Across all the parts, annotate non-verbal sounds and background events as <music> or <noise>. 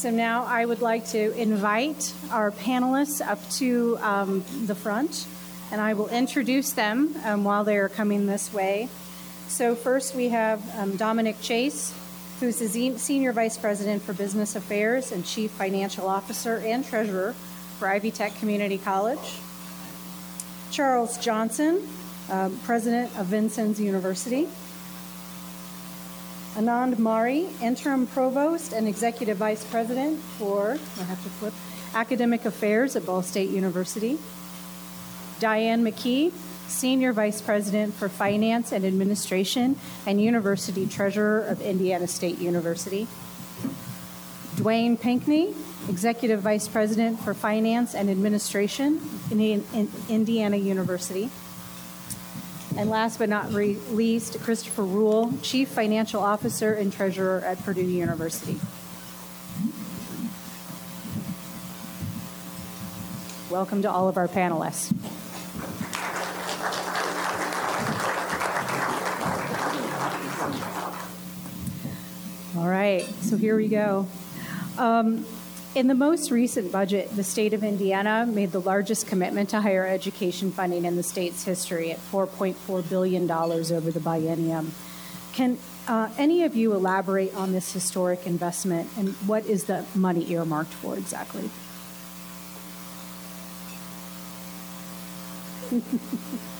So now I would like to invite our panelists up to um, the front, and I will introduce them um, while they are coming this way. So first we have um, Dominic Chase, who's the Senior Vice President for Business Affairs and Chief Financial Officer and Treasurer for Ivy Tech Community College. Charles Johnson, um, President of Vincennes University. Anand Marri, Interim Provost and Executive Vice President for, I have to flip, Academic Affairs at Ball State University. Diann McKee, Senior Vice President for Finance and Administration and University Treasurer of Indiana State University. Dwayne Pinkney, Executive Vice President for Finance and Administration in in Indiana University. And last but not re- least, Christopher Ruhl, Chief Financial Officer and Treasurer at Purdue University. Welcome to all of our panelists. All right, so here we go. Um, in the most recent budget, the state of Indiana made the largest commitment to higher education funding in the state's history at $4.4 billion over the biennium. Can uh, any of you elaborate on this historic investment and what is the money earmarked for exactly? <laughs>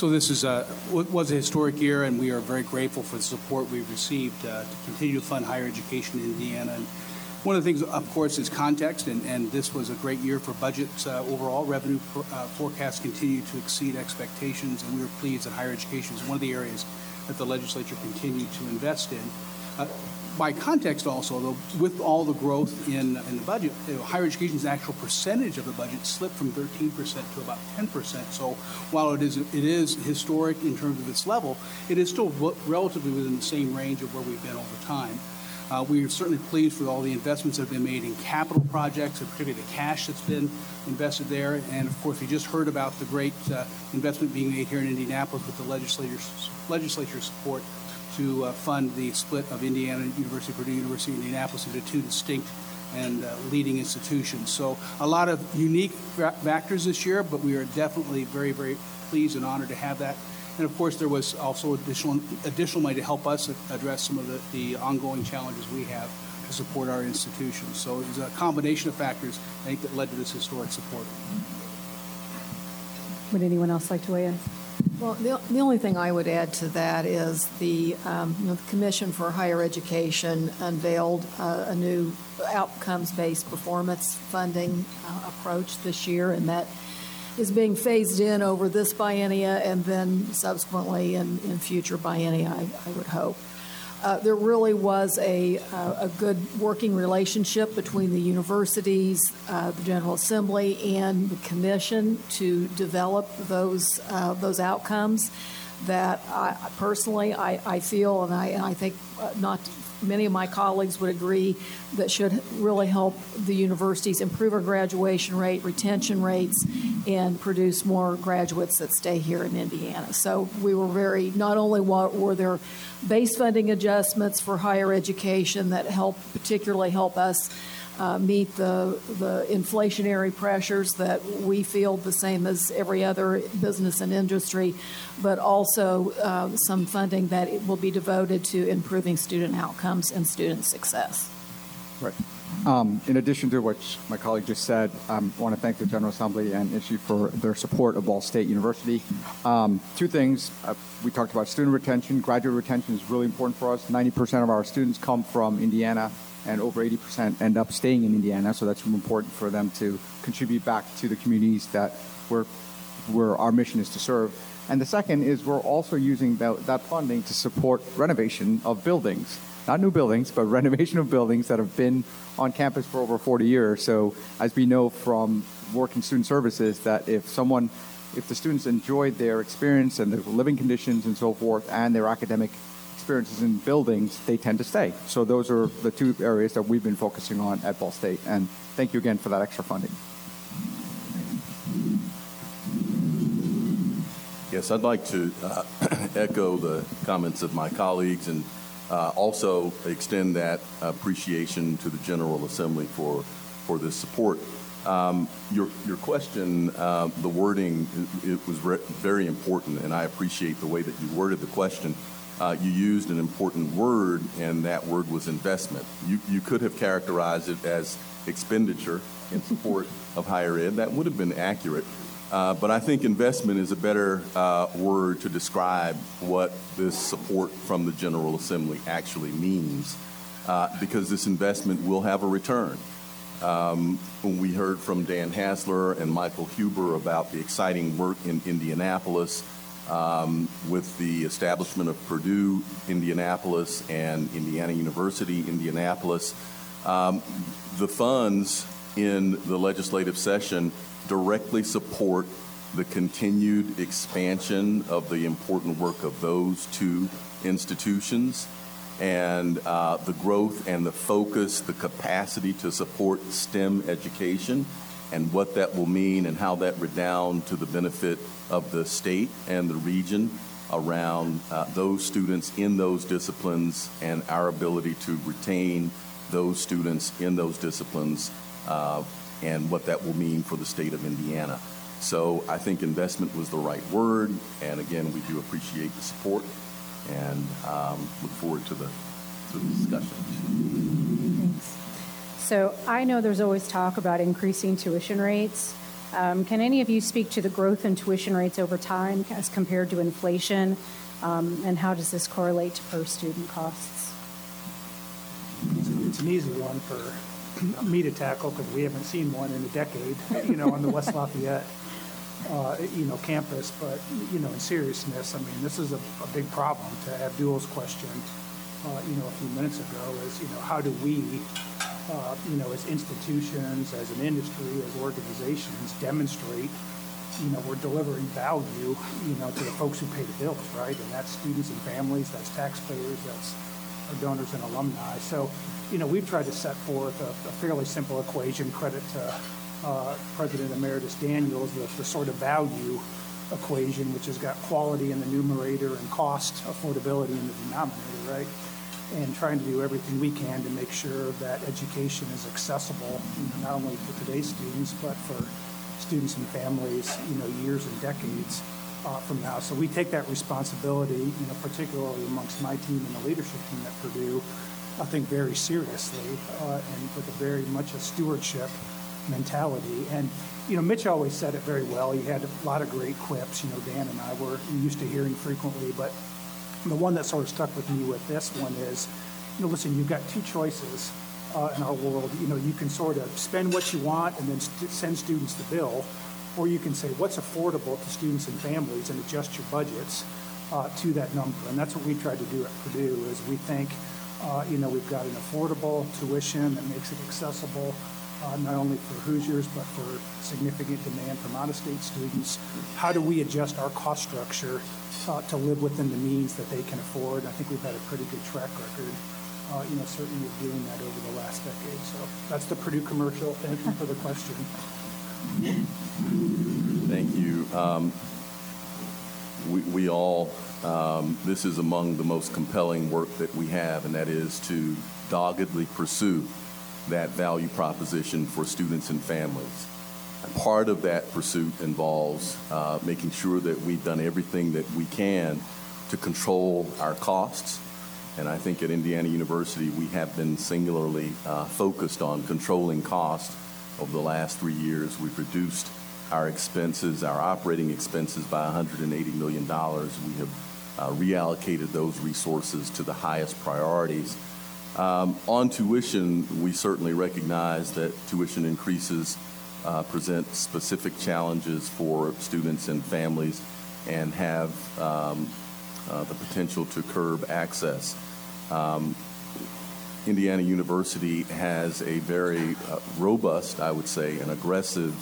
So this is a, was a historic year, and we are very grateful for the support we've received uh, to continue to fund higher education in Indiana. And one of the things, of course, is context, and, and this was a great year for budgets uh, overall. Revenue uh, forecasts continue to exceed expectations, and we were pleased that higher education is one of the areas that the legislature continued to invest in. By context also, though, with all the growth in, in the budget, you know, higher education's actual percentage of the budget slipped from 13% to about 10%. So while it is, it is historic in terms of its level, it is still relatively within the same range of where we've been over time. Uh, we are certainly pleased with all the investments that have been made in capital projects, and particularly the cash that's been invested there. And of course, we just heard about the great uh, investment being made here in Indianapolis with the legislature's, legislature's support to uh, fund the split of Indiana University, Purdue University, Indianapolis into two distinct and uh, leading institutions. So a lot of unique factors this year, but we are definitely very, very pleased and honored to have that. And of course, there was also additional additional money to help us address some of the, the ongoing challenges we have to support our institutions. So it was a combination of factors, I think, that led to this historic support. Would anyone else like to weigh in? Well, the, the only thing I would add to that is the, um, you know, the Commission for Higher Education unveiled uh, a new outcomes-based performance funding uh, approach this year, and that is being phased in over this biennia and then subsequently in, in future biennia, I, I would hope. Uh, there really was a, uh, a good working relationship between the universities, uh, the General Assembly, and the Commission to develop those uh, those outcomes. That I, personally, I, I feel, and I, and I think uh, not many of my colleagues would agree that should really help the universities improve our graduation rate, retention rates, and produce more graduates that stay here in Indiana. So we were very, not only were there base funding adjustments for higher education that help, particularly help us uh, meet the, the inflationary pressures that we feel the same as every other business and industry, but also uh, some funding that will be devoted to improving student outcomes and student success. Right. Um, in addition to what my colleague just said, um, I want to thank the General Assembly and ISHE for their support of Ball State University. Um, two things. Uh, we talked about student retention. Graduate retention is really important for us. 90% of our students come from Indiana and over 80% end up staying in Indiana. So that's important for them to contribute back to the communities that we're, where our mission is to serve. And the second is we're also using that, that funding to support renovation of buildings. Not new buildings, but <laughs> renovation of buildings that have been on campus for over 40 years. So, as we know from work in student services, that if someone, if the students enjoyed their experience and their living conditions and so forth, and their academic experiences in buildings, they tend to stay. So those are the two areas that we've been focusing on at Ball State. And thank you again for that extra funding. Yes, I'd like to uh, <clears throat> echo the comments of my colleagues and uh, also extend that appreciation to the General Assembly for, for this support. Um, Your, your question, uh, the wording, it it was re- very important, and I appreciate the way that you worded the question. Uh, You used an important word, and that word was investment. You, you could have characterized it as expenditure in support <laughs> of higher ed. That would have been accurate. Uh, But I think investment is a better uh, word to describe what this support from the General Assembly actually means, uh, because this investment will have a return. Um, When we heard from Dan Hasler and Michael Huber about the exciting work in Indianapolis um, with the establishment of Purdue Indianapolis and Indiana University Indianapolis, um, the funds in the legislative session directly support the continued expansion of the important work of those two institutions and uh, the growth and the focus, the capacity to support STEM education, and what that will mean and how that redound to the benefit of the state and the region around uh, those students in those disciplines and our ability to retain those students in those disciplines uh, and what that will mean for the state of Indiana. So I think investment was the right word, and again, we do appreciate the support and um, look forward to the, to the discussion. So I know there's always talk about increasing tuition rates. Um, Can any of you speak to the growth in tuition rates over time as compared to inflation? Um, And how does this correlate to per-student costs? It's an easy one for <clears throat> me to tackle because we haven't seen one in a decade, you know, on the West <laughs> Lafayette, uh, you know, campus. But, you know, in seriousness, I mean, this is a, a big problem. To Abdul's question, uh, you know, a few minutes ago is, you know, how do we, uh, you know, as institutions, as an industry, as organizations, demonstrate, you know, we're delivering value, you know, to the folks who pay the bills, right? And that's students and families, that's taxpayers, that's our donors and alumni. So, you know, we've tried to set forth a, a fairly simple equation, credit to uh, President Emeritus Daniels, the, the sort of value equation, which has got quality in the numerator and cost affordability in the denominator, right? And trying to do everything we can to make sure that education is accessible, you know, not only for today's students, but for students and families, you know, years and decades uh, from now. So we take that responsibility, you know, particularly amongst my team and the leadership team at Purdue, I think very seriously uh, and with a very much a stewardship mentality. And, you know, Mitch always said it very well. He had a lot of great quips. You know, Dan and I were used to hearing frequently, but the one that sort of stuck with me with this one is, you know, listen, you've got two choices uh, in our world. You know, you can sort of spend what you want and then st- send students the bill, or you can say what's affordable to students and families and adjust your budgets uh, to that number. And that's what we tried to do at Purdue. Is we think, uh, you know, we've got an affordable tuition that makes it accessible. Uh, not only for Hoosiers, but for significant demand from out-of-state students. How do we adjust our cost structure uh, to live within the means that they can afford? I think we've had a pretty good track record, uh, you know, certainly of doing that over the last decade. So that's the Purdue commercial. Thank you for the question. Thank you. Um, we, we all, um, this is among the most compelling work that we have, and that is to doggedly pursue that value proposition for students and families. Part of that pursuit involves uh, making sure that we've done everything that we can to control our costs. And I think at Indiana University, we have been singularly uh, focused on controlling costs over the last three years. We've reduced our expenses, our operating expenses by $180 million. We have uh, reallocated those resources to the highest priorities. Um, on tuition, we certainly recognize that tuition increases uh, present specific challenges for students and families and have um, uh, the potential to curb access. Um, Indiana University has a very uh, robust, I would say, and aggressive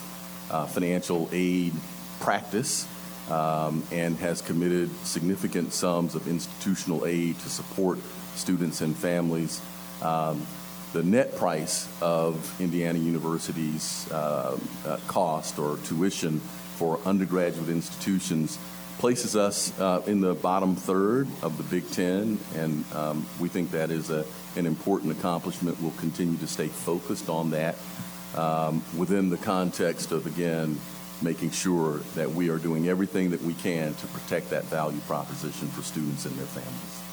uh, financial aid practice um, and has committed significant sums of institutional aid to support students and families. Um, the net price of Indiana University's uh, uh, cost or tuition for undergraduate institutions places us uh, in the bottom third of the Big Ten, and um, we think that is a, an important accomplishment. We'll continue to stay focused on that um, within the context of, again, making sure that we are doing everything that we can to protect that value proposition for students and their families.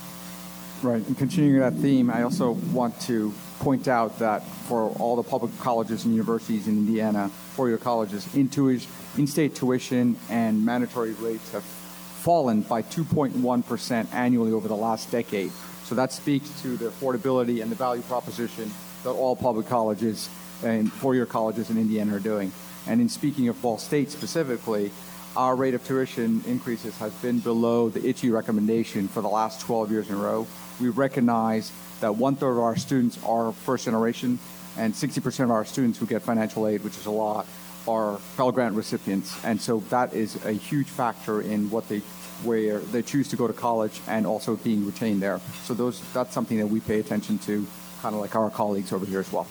Right, and continuing that theme, I also want to point out that for all the public colleges and universities in Indiana, four-year colleges, in-state tuition and mandatory rates have fallen by 2.1% annually over the last decade. So that speaks to the affordability and the value proposition that all public colleges and four-year colleges in Indiana are doing. And in speaking of Ball State specifically, our rate of tuition increases has been below the ITCHE recommendation for the last 12 years in a row. We recognize that one third of our students are first generation, and 60% of our students who get financial aid, which is a lot, are Pell Grant recipients. And so that is a huge factor in what they where they choose to go to college and also being retained there. So those that's something that we pay attention to, kind of like our colleagues over here as well.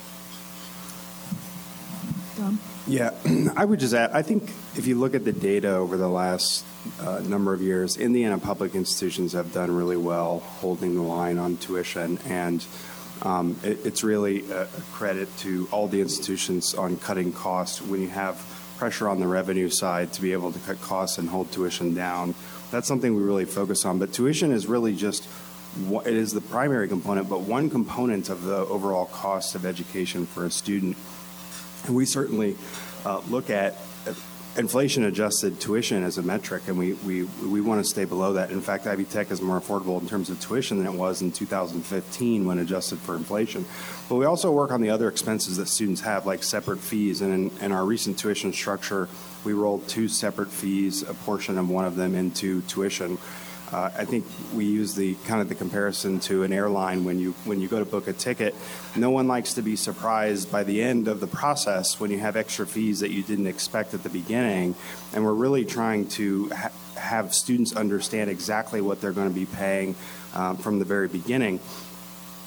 Yeah, <clears throat> I would just add, I think if you look at the data over the last uh, number of years, Indiana public institutions have done really well holding the line on tuition, and um, it, it's really a, a credit to all the institutions on cutting costs. When you have pressure on the revenue side to be able to cut costs and hold tuition down, that's something we really focus on. But tuition is really just it is the primary component, but one component of the overall cost of education for a student. And we certainly uh, look at inflation-adjusted tuition as a metric, and we, we, we want to stay below that. In fact, Ivy Tech is more affordable in terms of tuition than it was in 2015 when adjusted for inflation. But we also work on the other expenses that students have, like separate fees. And in, in our recent tuition structure, we rolled two separate fees, a portion of one of them into tuition. Uh, I think we use the kind of the comparison to an airline when you when you go to book a ticket. No one likes to be surprised by the end of the process when you have extra fees that you didn't expect at the beginning. And we're really trying to ha- have students understand exactly what they're going to be paying um, from the very beginning.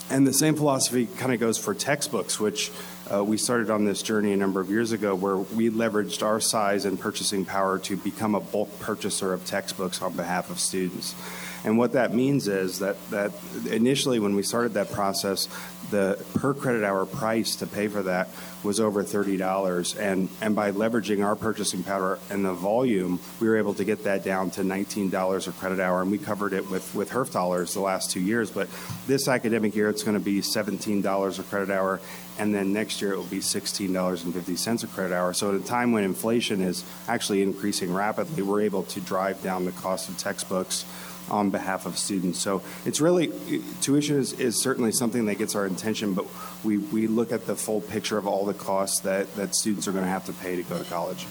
And the same philosophy kind of goes for textbooks, which uh, we started on this journey a number of years ago where we leveraged our size and purchasing power to become a bulk purchaser of textbooks on behalf of students. And what that means is that, that initially, when we started that process, the per credit hour price to pay for that was over $30. And, and by leveraging our purchasing power and the volume, we were able to get that down to $19 a credit hour. And we covered it with, with HEERF dollars the last two years. But this academic year, it's going to be $17 a credit hour. And then next year, it will be $16.50 a credit hour. So at a time when inflation is actually increasing rapidly, we're able to drive down the cost of textbooks on behalf of students. So it's really, tuition is, is certainly something that gets our attention, but we, we look at the full picture of all the costs that, that students are going to have to pay to go to college.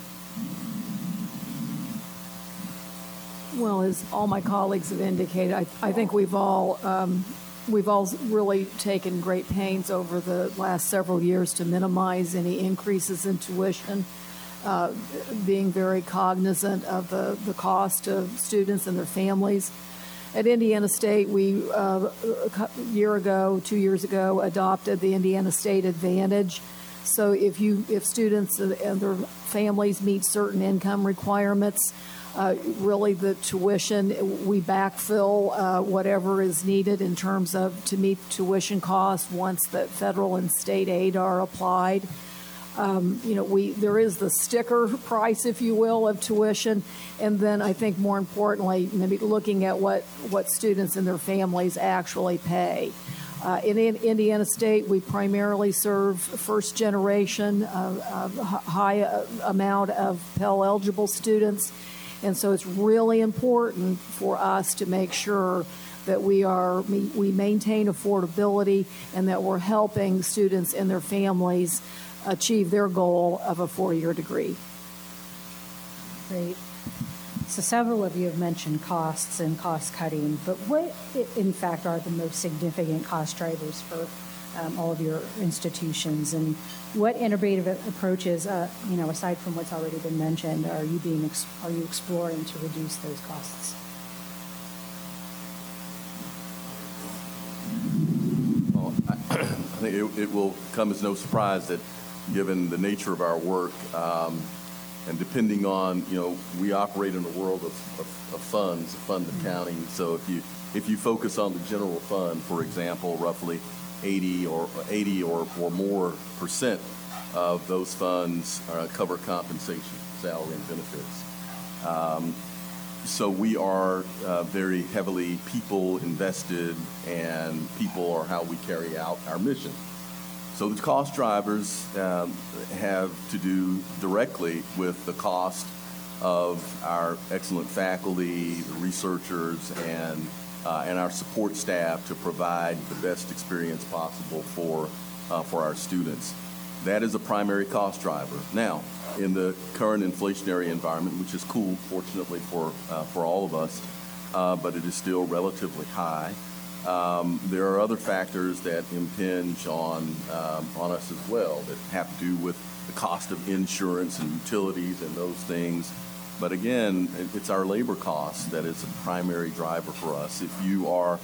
Well, as all my colleagues have indicated, I, I think we've all, um, we've all really taken great pains over the last several years to minimize any increases in tuition, uh, being very cognizant of the, the cost of students and their families. At Indiana State, we, uh, a year ago, two years ago, adopted the Indiana State Advantage. So if you, if students and their families meet certain income requirements, uh, really the tuition, we backfill uh, whatever is needed in terms of to meet tuition costs once the federal and state aid are applied. Um, you know, we there is the sticker price, if you will, of tuition, and then I think more importantly, maybe looking at what what students and their families actually pay. Uh, in, in Indiana State, we primarily serve first generation, uh, uh, high amount of Pell eligible students, and so it's really important for us to make sure that we are we maintain affordability and that we're helping students and their families achieve their goal of a four-year degree. Great. So several of you have mentioned costs and cost cutting, but what, in fact, are the most significant cost drivers for um, all of your institutions? And what innovative approaches, uh, you know, aside from what's already been mentioned, are you being, are you exploring to reduce those costs? Well, I I think it, it will come as no surprise that, given the nature of our work, um, And depending on, you know, we operate in a world of, of, of funds, fund accounting. So if you, if you focus on the general fund, for example, roughly 80 or 80 or, or more percent of those funds uh, cover compensation, salary and benefits. Um, so we are uh, very heavily people invested, and people are how we carry out our mission. So the cost drivers um, have to do directly with the cost of our excellent faculty, the researchers, and uh, and our support staff to provide the best experience possible for uh, for our students. That is a primary cost driver. Now, in the current inflationary environment, which is cool, fortunately for uh, for all of us, uh, but it is still relatively high. Um, there are other factors that impinge on um, on us as well that have to do with the cost of insurance and utilities and those things. But again, it's our labor costs that is a primary driver for us. If you are,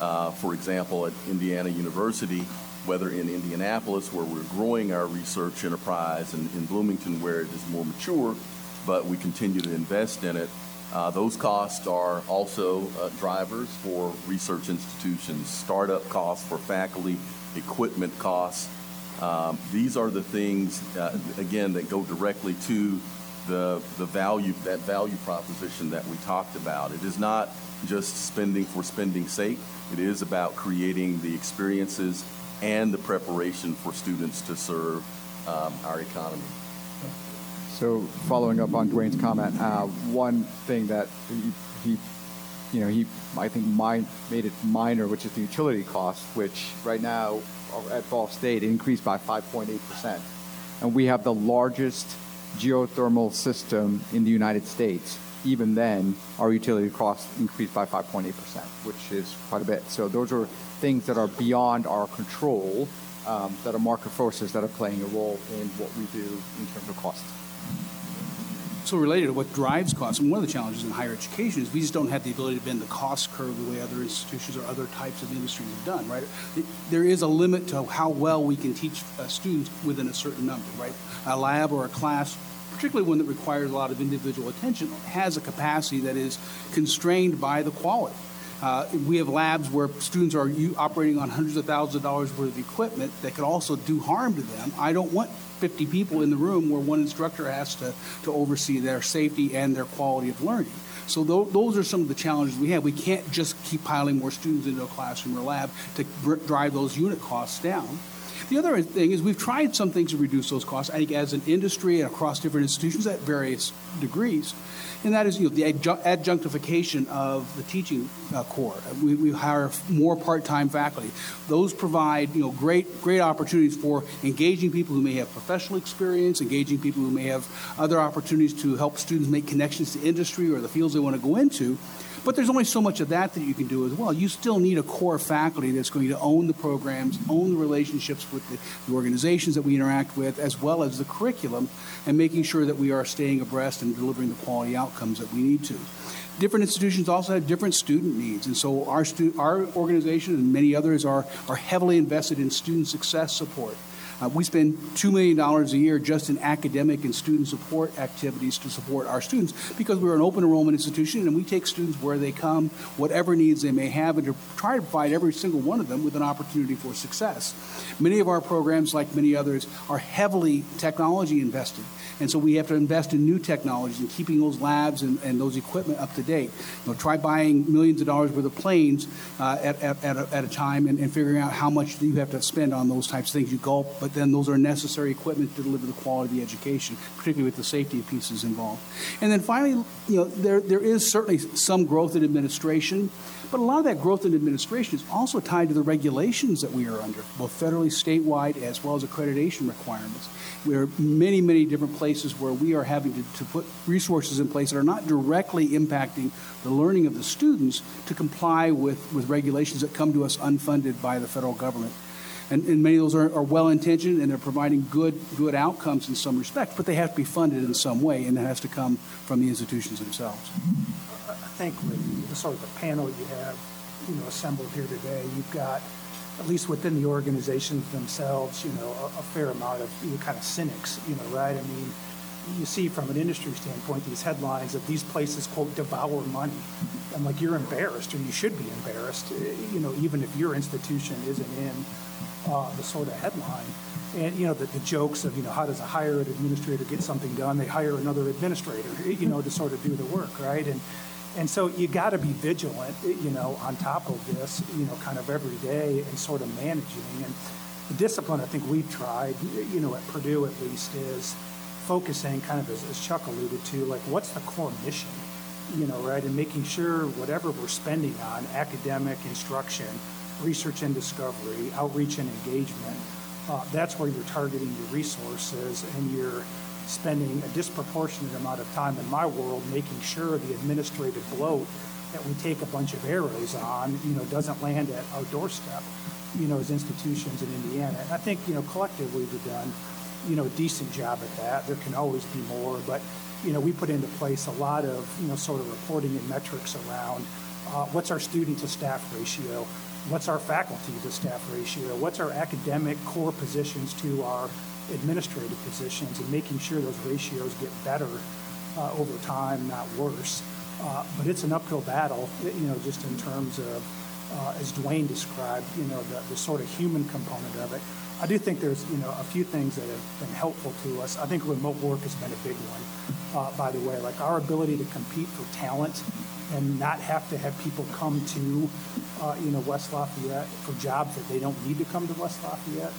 uh, for example, at Indiana University, whether in Indianapolis where we're growing our research enterprise and in Bloomington where it is more mature, but we continue to invest in it, uh, those costs are also uh, drivers for research institutions, startup costs for faculty, equipment costs. Um, these are the things, uh, again, that go directly to the, the value, that value proposition that we talked about. It is not just spending for spending's sake. It is about creating the experiences and the preparation for students to serve um, our economy. So following up on Dwayne's comment, uh, one thing that he, he, you know, he, I think mine, made it minor, which is the utility cost, which right now at Ball State increased by 5.8%. And we have the largest geothermal system in the United States. Even then, our utility costs increased by 5.8%, which is quite a bit. So those are things that are beyond our control, um, that are market forces that are playing a role in what we do in terms of cost. So related to what drives costs, and one of the challenges in higher education is we just don't have the ability to bend the cost curve the way other institutions or other types of industries have done, right? There is a limit to how well we can teach uh, students within a certain number, right? A lab or a class, particularly one that requires a lot of individual attention, has a capacity that is constrained by the quality. Uh, we have labs where students are operating on hundreds of thousands of dollars worth of equipment that could also do harm to them. I don't want 50 people in the room where one instructor has to, to oversee their safety and their quality of learning. So tho- those are some of the challenges we have. We can't just keep piling more students into a classroom or lab to br- drive those unit costs down. The other thing is we've tried some things to reduce those costs, I think, as an industry and across different institutions at various degrees. And that is you know, the adjun- adjunctification of the teaching uh, core. We, we hire more part-time faculty. Those provide you know, great, great opportunities for engaging people who may have professional experience, engaging people who may have other opportunities to help students make connections to industry or the fields they want to go into. But there's only so much of that that you can do as well. You still need a core faculty that's going to own the programs, own the relationships with the, the organizations that we interact with, as well as the curriculum, and making sure that we are staying abreast and delivering the quality outcomes that we need to. Different institutions also have different student needs, and so our, stu- our organization and many others are, are heavily invested in student success support. Uh, we spend $2 million a year just in academic and student support activities to support our students because we're an open enrollment institution and we take students where they come, whatever needs they may have, and to try to provide every single one of them with an opportunity for success. Many of our programs, like many others, are heavily technology invested. And so we have to invest in new technologies and keeping those labs and, and those equipment up to date. You know, try buying millions of dollars worth of planes uh, at, at, at, a, at a time and, and figuring out how much you have to spend on those types of things. You gulp, but then those are necessary equipment to deliver the quality of the education, particularly with the safety pieces involved. And then finally, you know, there, there is certainly some growth in administration, but a lot of that growth in administration is also tied to the regulations that we are under, both federally, statewide, as well as accreditation requirements. There are many, many different places where we are having to, to put resources in place that are not directly impacting the learning of the students to comply with, with regulations that come to us unfunded by the federal government. And, and many of those are, are well intentioned and they're providing good, good outcomes in some respect, but they have to be funded in some way, and that has to come from the institutions themselves. I think with the sort of the panel you have, you know, assembled here today, you've got, at least within the organizations themselves, you know, a, a fair amount of, you know, kind of cynics, you know, right? I mean, you see from an industry standpoint these headlines of these places quote devour money. I'm like, you're embarrassed, or you should be embarrassed, you know, even if your institution isn't in uh, the sort of headline. And, you know, the, the jokes of, you know, how does a hired administrator get something done? They hire another administrator, you know, to sort of do the work, right? And, and so you got to be vigilant, you know, on top of this, you know, kind of every day and sort of managing. And the discipline I think we've tried, you know, at Purdue at least, is focusing kind of as, as Chuck alluded to, like what's the core mission, you know, right? And making sure whatever we're spending on academic instruction, research and discovery, outreach and engagement, uh, that's where you're targeting your resources and you're spending a disproportionate amount of time in my world making sure the administrative bloat that we take a bunch of arrows on, you know, doesn't land at our doorstep, you know, as institutions in Indiana. And I think, you know, collectively we've done, you know, a decent job at that. There can always be more, but, you know, we put into place a lot of, you know, sort of reporting and metrics around uh, what's our student to staff ratio, what's our faculty to staff ratio, what's our academic core positions to our administrative positions, and making sure those ratios get better uh, over time, not worse. Uh, but it's an uphill battle, you know, just in terms of, uh, as Dwayne described, you know, the, the sort of human component of it. I do think there's, you know, a few things that have been helpful to us. I think remote work has been a big one, uh, by the way. Like our ability to compete for talent and not have to have people come to, uh, you know, West Lafayette for jobs that they don't need to come to West Lafayette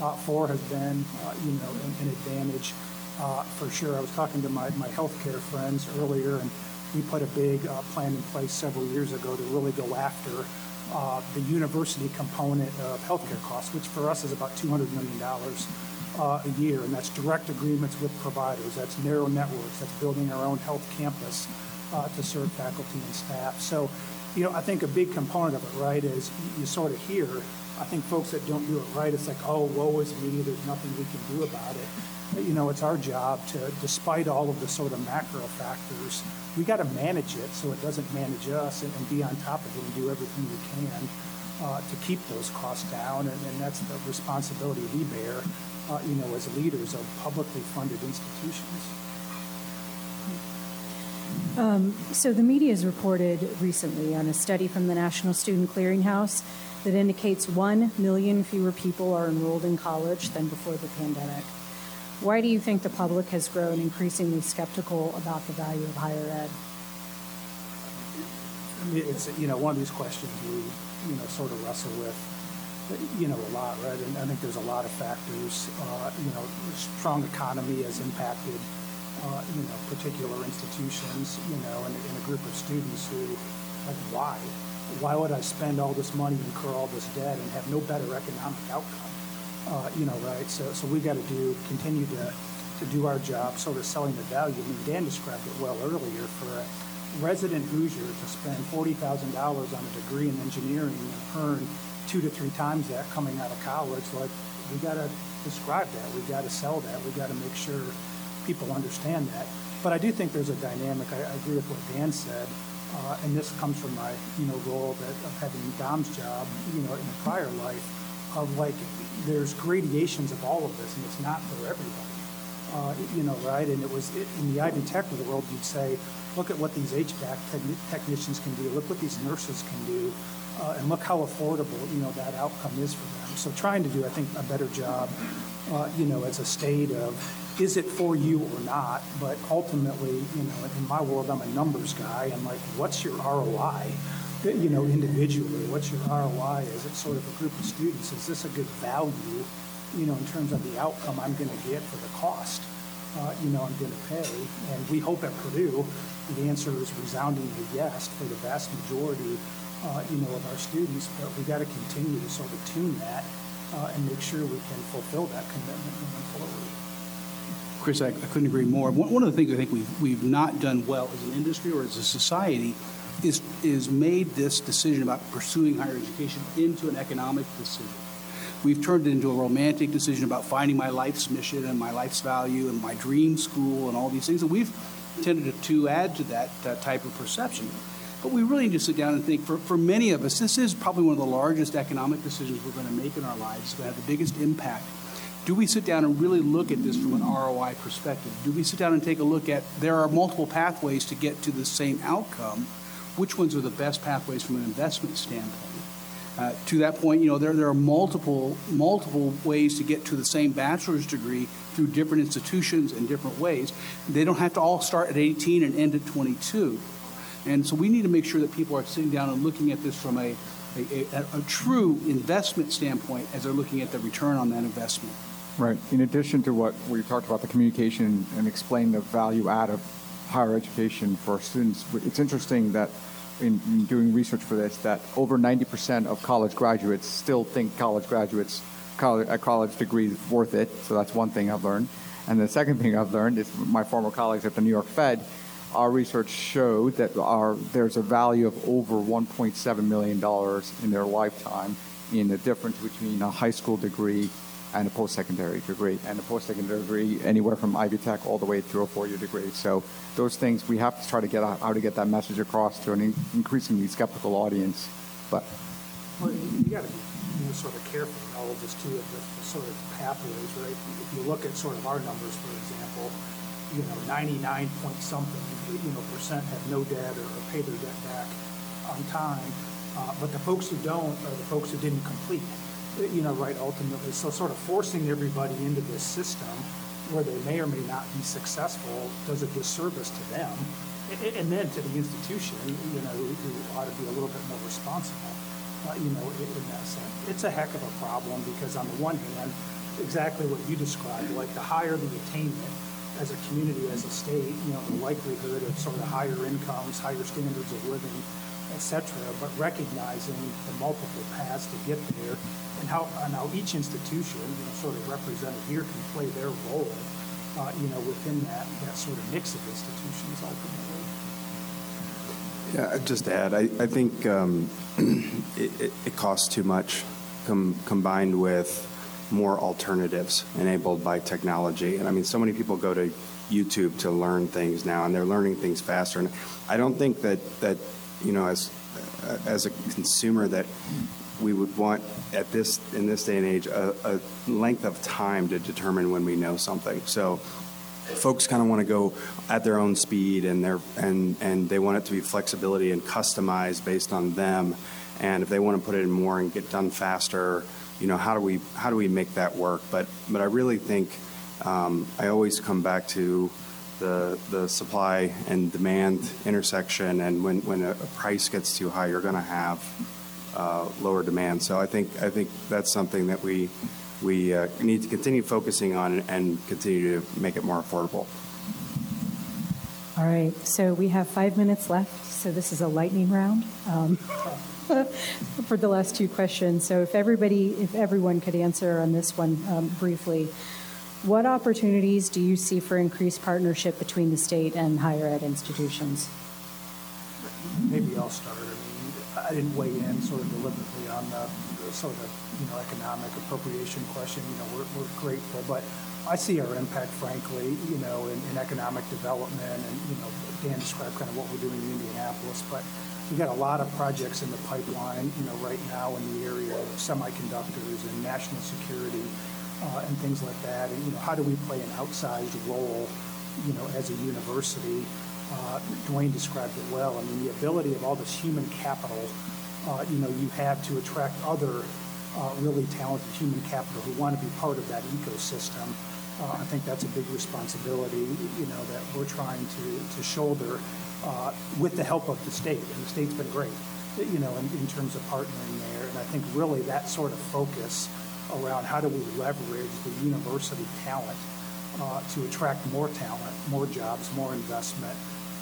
uh, for has been, uh, you know, an, an advantage uh, for sure. I was talking to my, my healthcare friends earlier, and we put a big uh, plan in place several years ago to really go after uh, the university component of healthcare costs, which for us is about $200 million uh, a year, and that's direct agreements with providers, that's narrow networks, that's building our own health campus uh, to serve faculty and staff. So, you know, I think a big component of it, right, is you, sort of hear, I think folks that don't do it right, it's like, oh, woe is me, there's nothing we can do about it. But, you know, it's our job to, despite all of the sort of macro factors, we got to manage it so it doesn't manage us and, and be on top of it and do everything we can uh, to keep those costs down. And, and that's the responsibility we bear, uh, you know, as leaders of publicly funded institutions. So the media has reported recently on a study from the National Student Clearinghouse that indicates 1 million fewer people are enrolled in college than before the pandemic. Why do you think the public has grown increasingly skeptical about the value of higher ed? It's, you know, one of these questions we, you know, sort of wrestle with, you know, a lot, right? And I think there's a lot of factors, uh, you know, strong economy has impacted, uh, you know, particular institutions, you know, and, and a group of students who, like, why? Why would I spend all this money, and incur all this debt, and have no better economic outcome? Uh, you know, right? So, so we got to do, continue to, to do our job, sort of selling the value. I mean, Dan described it well earlier. For a resident Hoosier to spend forty thousand dollars on a degree in engineering and earn two to three times that coming out of college, like we got to describe that. We got to sell that. We got to make sure people understand that. But I do think there's a dynamic. I, I agree with what Dan said. Uh, and this comes from my, you know, role that, of having Dom's job, you know, in a prior life, of like, there's gradations of all of this, and it's not for everybody. Uh, you know, right? And it was it, in the Ivy Tech world, you'd say, look at what these HVAC techni- technicians can do, look what these nurses can do, uh, and look how affordable, you know, that outcome is for them. So trying to do, I think, a better job, uh, you know, as a state of, is it for you or not? But ultimately, you know, in my world, I'm a numbers guy. I'm like, what's your ROI? You know, individually, what's your ROI? Is it sort of a group of students? Is this a good value, you know, in terms of the outcome I'm going to get for the cost? uh, you know, I'm going to pay. And we hope at Purdue, the answer is resoundingly yes for the vast majority, uh, you know, of our students. But we got to continue to sort of tune that uh, and make sure we can fulfill that commitment moving forward. Chris, I, I couldn't agree more. One, one of the things I think we've, we've not done well as an industry or as a society is, is made this decision about pursuing higher education into an economic decision. We've turned it into a romantic decision about finding my life's mission and my life's value and my dream school and all these things. And we've tended to, to add to that, that type of perception. But we really need to sit down and think for, for many of us, this is probably one of the largest economic decisions we're going to make in our lives. It's going to have the biggest impact. Do we sit down and really look at this from an ROI perspective? Do we sit down and take a look at, there are multiple pathways to get to the same outcome. Which ones are the best pathways from an investment standpoint? Uh, To that point, you know, there, there are multiple, multiple ways to get to the same bachelor's degree through different institutions and different ways. They don't have to all start at 18 and end at 22. And so we need to make sure that people are sitting down and looking at this from a, a, a, a true investment standpoint as they're looking at the return on that investment. Right. In addition to what we talked about, the communication and explain the value add of higher education for students, it's interesting that in, in doing research for this, that over 90% of college graduates still think college graduates, college, a college degree is worth it. So that's one thing I've learned. And the second thing I've learned is my former colleagues at the New York Fed, our research showed that our, there's a value of over $1.7 million in their lifetime in the difference between a high school degree and a post-secondary degree, and a post-secondary degree anywhere from Ivy Tech all the way through a four-year degree. So those things we have to try to get out, how to get that message across to an in- increasingly skeptical audience. But Well, you got to be sort of careful in all of this too, of the, sort of pathways, right? If you look at sort of our numbers, for example, you know, 99 point something, you know, percent have no debt or, pay their debt back on time. Uh, but the folks who don't are the folks who didn't complete, you know, right, ultimately. So sort of forcing everybody into this system where they may or may not be successful does a disservice to them and then to the institution, you know, who ought to be a little bit more responsible uh, you know, in that sense. It's a heck of a problem because on the one hand, exactly what you described, like the higher the attainment as a community, as a state, you know, the likelihood of sort of higher incomes, higher standards of living, et cetera, but recognizing the multiple paths to get there and how, and how each institution, you know, sort of represented here can play their role, uh, you know, within that, that sort of mix of institutions ultimately. Yeah, I'd just add, I, I think um, <clears throat> it, it, it costs too much com, combined with more alternatives enabled by technology. And I mean, so many people go to YouTube to learn things now, and they're learning things faster. And I don't think that, that you know, as, as a consumer, that we would want at this, in this day and age, a, a length of time to determine when we know something. So folks kind of want to go at their own speed and their and and they want it to be flexibility and customized based on them and if they want to put it in more and get done faster you know how do we how do we make that work but but I really think um, I always come back to the the supply and demand intersection and when when a, price gets too high you're going to have uh, lower demand so I think I think that's something that we we uh, need to continue focusing on and continue to make it more affordable. All right, so we have five minutes left, so this is a lightning round um, <laughs> for the last two questions. So if everybody, if everyone could answer on this one um, briefly, what opportunities do you see for increased partnership between the state and higher ed institutions? maybe I'll start. I mean, I didn't weigh in sort of deliberately on the the sort of, you know, economic appropriation question. You know, we're, we're grateful, but I see our impact, frankly, you know, in, in economic development and, you know, Dan described kind of what we're doing in Indianapolis, but we've got a lot of projects in the pipeline, you know, right now in the area of semiconductors and national security uh, and things like that. And, you know, how do we play an outsized role, you know, as a university? Uh, Dwayne described it well. I mean, the ability of all this human capital, uh, you know, you have to attract other uh, really talented human capital who want to be part of that ecosystem. Uh, I think that's a big responsibility, you know, that we're trying to, to shoulder uh, with the help of the state. And the state's been great, you know, in, in terms of partnering there. And I think really that sort of focus around how do we leverage the university talent uh, to attract more talent, more jobs, more investment.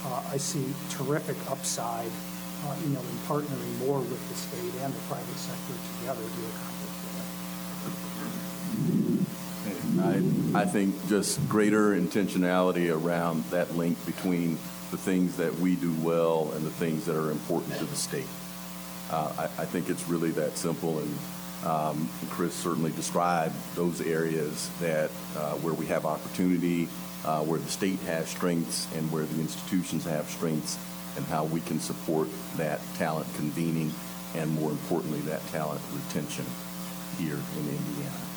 Uh, I see terrific upside, uh, you know, in partnering more with the state and the private sector together to accomplish that. I, I think just greater intentionality around that link between the things that we do well and the things that are important to the state. Uh, I, I think it's really that simple, and um, Chris certainly described those areas that uh, where we have opportunity, uh, where the state has strengths, and where the institutions have strengths, and how we can support that talent convening, and more importantly, that talent retention here in Indiana.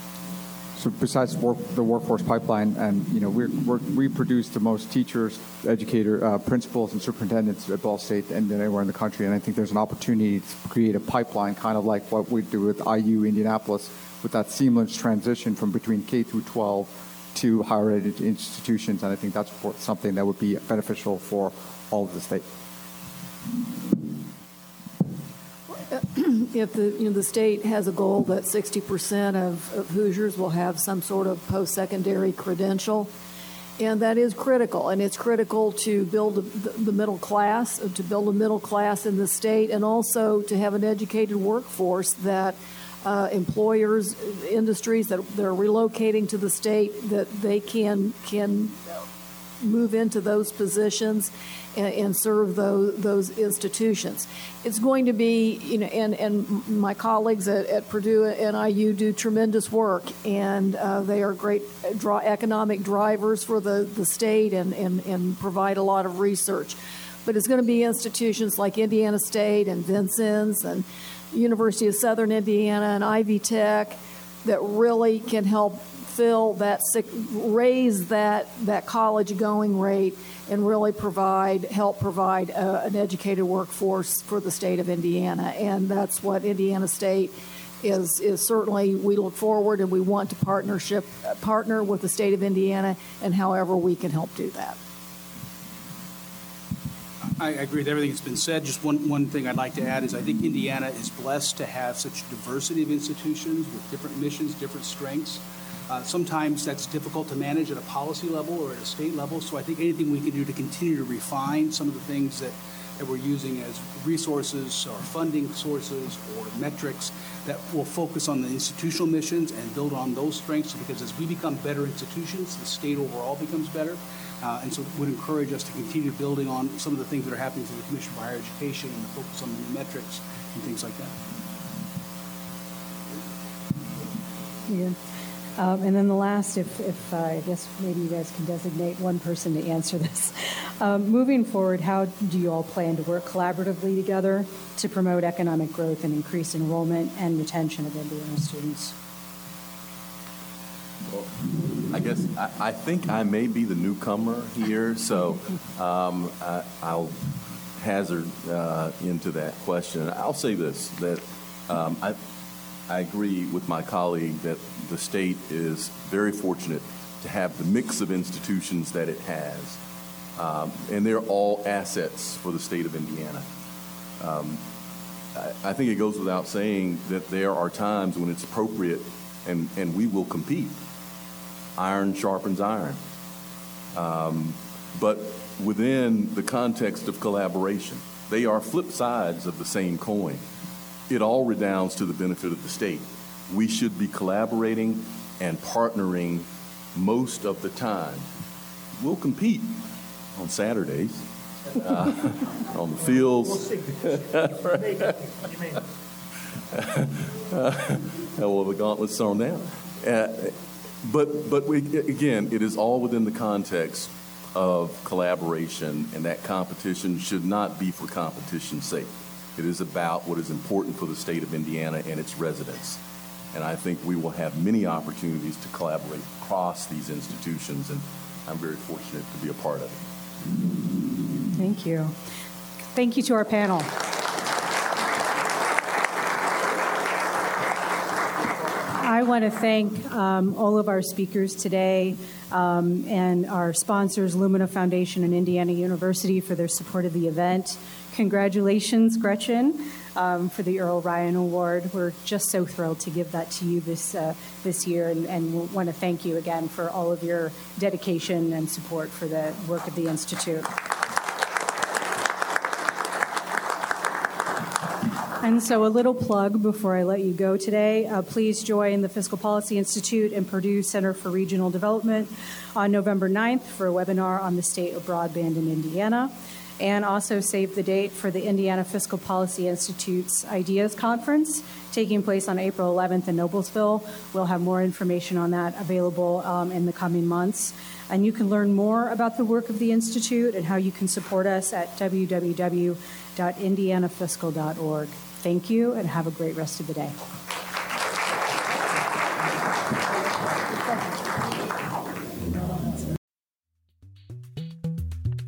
So besides work, the workforce pipeline, and you know, we're, we're, we produce the most teachers, educator, uh, principals, and superintendents at Ball State and anywhere in the country. And I think there's an opportunity to create a pipeline, kind of like what we do with IU Indianapolis, with that seamless transition from between K through 12 to higher ed institutions. And I think that's something that would be beneficial for all of the state. <clears throat> If the, you know, the state has a goal that 60% of, of Hoosiers will have some sort of post-secondary credential, and that is critical, and it's critical to build the, middle class, uh, to build a middle class in the state, and also to have an educated workforce that uh, employers, industries that, are relocating to the state, that they can, can move into those positions and, and serve those, those institutions. It's going to be, you know, and, and my colleagues at, at Purdue and IU do tremendous work, and uh, they are great draw, economic drivers for the, the state and, and, and provide a lot of research. But it's going to be institutions like Indiana State and Vincennes and University of Southern Indiana and Ivy Tech that really can help fill that raise that that college going rate and really provide help provide uh, an educated workforce for the state of Indiana and that's what Indiana State is is certainly we look forward and we want to partnership partner with the state of Indiana and however we can help do that. I agree with everything that's been said. Just one, one thing I'd like to add is I think Indiana is blessed to have such diversity of institutions with different missions, different strengths. Uh, sometimes that's difficult to manage at a policy level or at a state level. So I think anything we can do to continue to refine some of the things that, that we're using as resources or funding sources or metrics that will focus on the institutional missions and build on those strengths because as we become better institutions, the state overall becomes better. Uh, and so would encourage us to continue building on some of the things that are happening through the Commission for Higher Education and the focus on the metrics and things like that. Yeah. Um, and then the last, if, if uh, I guess maybe you guys can designate one person to answer <laughs> this. Um, moving forward, how do you all plan to work collaboratively together to promote economic growth and increase enrollment and retention of Indiana students? I guess, I, I think I may be the newcomer here, so um, I, I'll hazard uh, into that question. I'll say this, that um, I, I agree with my colleague that the state is very fortunate to have the mix of institutions that it has. Um, and they're all assets for the state of Indiana. Um, I, I think it goes without saying that there are times when it's appropriate and, and we will compete iron sharpens iron. Um, but within the context of collaboration, they are flip sides of the same coin. It all redounds to the benefit of the state. We should be collaborating and partnering most of the time. We'll compete on Saturdays, uh, <laughs> on the fields. Uh, <laughs> well, the gauntlet's thrown down. Uh, but, but we, again, it is all within the context of collaboration, and that competition should not be for competition's sake. It is about what is important for the state of Indiana and its residents. And I think we will have many opportunities to collaborate across these institutions, and I'm very fortunate to be a part of it. Thank you. Thank you to our panel. I want to thank um, all of our speakers today um, and our sponsors, Lumina Foundation and Indiana University, for their support of the event. Congratulations, Gretchen, um, for the Earl Ryan Award. We're just so thrilled to give that to you this uh, this year, and, and want to thank you again for all of your dedication and support for the work of the Institute. And so, a little plug before I let you go today. Uh, please join the Fiscal Policy Institute and Purdue Center for Regional Development on November 9th for a webinar on the state of broadband in Indiana. And also save the date for the Indiana Fiscal Policy Institute's Ideas Conference taking place on April 11th in Noblesville. We'll have more information on that available um, in the coming months. And you can learn more about the work of the Institute and how you can support us at www.indianafiscal.org. Thank you and have a great rest of the day.